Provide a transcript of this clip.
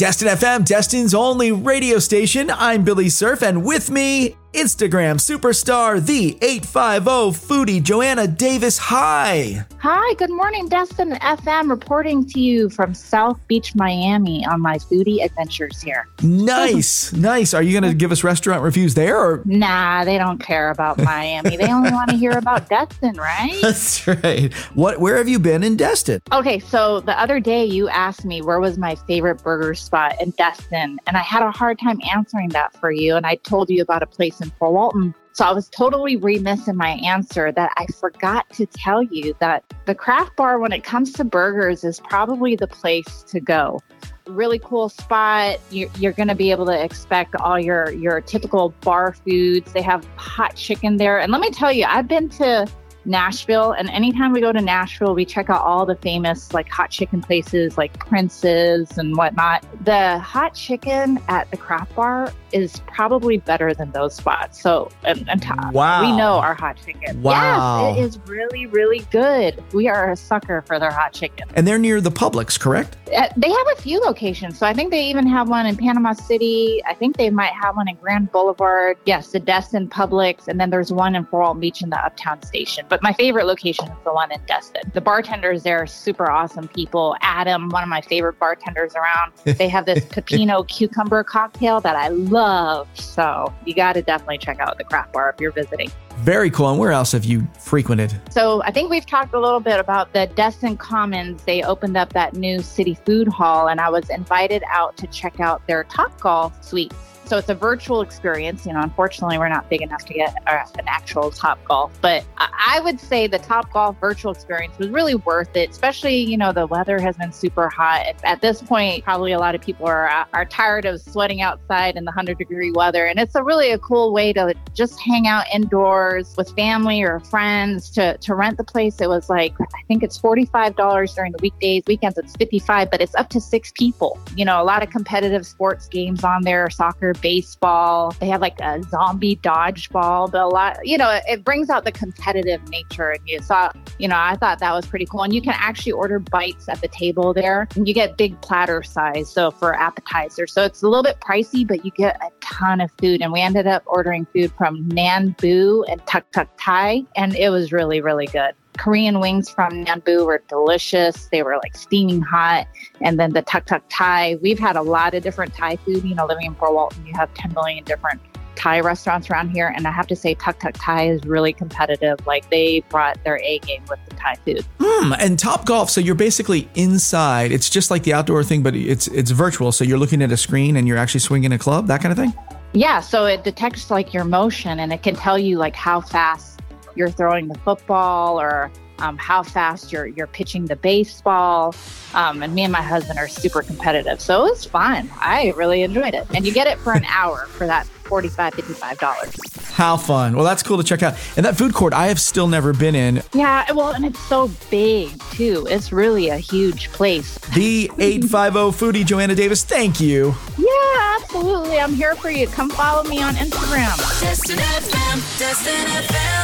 Destin FM, Destin's only radio station. I'm Billy Surf, and with me, Instagram superstar, the 850 foodie, Joanna Davis. Hi. Hi, good morning, Destin FM, reporting to you from South Beach, Miami on my foodie adventures here. Nice, nice. Are you going to give us restaurant reviews there? Or? Nah, they don't care about Miami. they only want to hear about Destin, right? That's right. What? Where have you been in Destin? Okay, so the other day you asked me where was my favorite burger spot in Destin, and I had a hard time answering that for you, and I told you about a place in Fort Walton. So I was totally remiss in my answer that I forgot to tell you that the craft bar, when it comes to burgers, is probably the place to go. Really cool spot. You're, you're going to be able to expect all your your typical bar foods. They have hot chicken there, and let me tell you, I've been to Nashville. And anytime we go to Nashville, we check out all the famous like hot chicken places like Prince's and whatnot. The hot chicken at the craft bar is probably better than those spots. So, and, and wow. we know our hot chicken. Wow. Yes, it is really, really good. We are a sucker for their hot chicken. And they're near the Publix, correct? Uh, they have a few locations. So I think they even have one in Panama City. I think they might have one in Grand Boulevard. Yes, the Destin Publix. And then there's one in Fort Walton Beach in the Uptown Station. But my favorite location is the one in Destin. The bartenders there are super awesome people. Adam, one of my favorite bartenders around, they have this pepino cucumber cocktail that I love. So you got to definitely check out the craft bar if you're visiting. Very cool. And where else have you frequented? So I think we've talked a little bit about the Destin Commons. They opened up that new city food hall, and I was invited out to check out their Top Golf suite. So it's a virtual experience. You know, unfortunately, we're not big enough to get uh, an actual Top Golf, but I would say the Top Golf virtual experience was really worth it. Especially, you know, the weather has been super hot. At this point, probably a lot of people are uh, are tired of sweating outside in the hundred degree weather, and it's a really a cool way to just hang out indoors with family or friends to to rent the place. It was like I think it's forty five dollars during the weekdays. Weekends it's fifty five, but it's up to six people. You know, a lot of competitive sports games on there, soccer baseball. They have like a zombie dodgeball, but a lot, you know, it brings out the competitive nature in you. So, you know, I thought that was pretty cool. And you can actually order bites at the table there and you get big platter size. So for appetizers. So it's a little bit pricey, but you get a ton of food. And we ended up ordering food from Nanbu and Tuk Tuk Thai. And it was really, really good. Korean wings from Nanbu were delicious. They were like steaming hot. And then the tuk tuk Thai. We've had a lot of different Thai food. You know, living in Fort Walton, you have 10 million different Thai restaurants around here. And I have to say, Tuk Tuk Thai is really competitive. Like they brought their A game with the Thai food. Hmm. And Top Golf, so you're basically inside. It's just like the outdoor thing, but it's it's virtual. So you're looking at a screen and you're actually swinging a club, that kind of thing? Yeah. So it detects like your motion and it can tell you like how fast you're throwing the football or um, how fast you're you're pitching the baseball. Um, and me and my husband are super competitive, so it was fun. I really enjoyed it, and you get it for an hour for that $45, $55. How fun. Well, that's cool to check out. And that food court, I have still never been in. Yeah, well, and it's so big, too. It's really a huge place. The 850 foodie, Joanna Davis, thank you. Yeah, absolutely. I'm here for you. Come follow me on Instagram. Destin FM, Destin FM.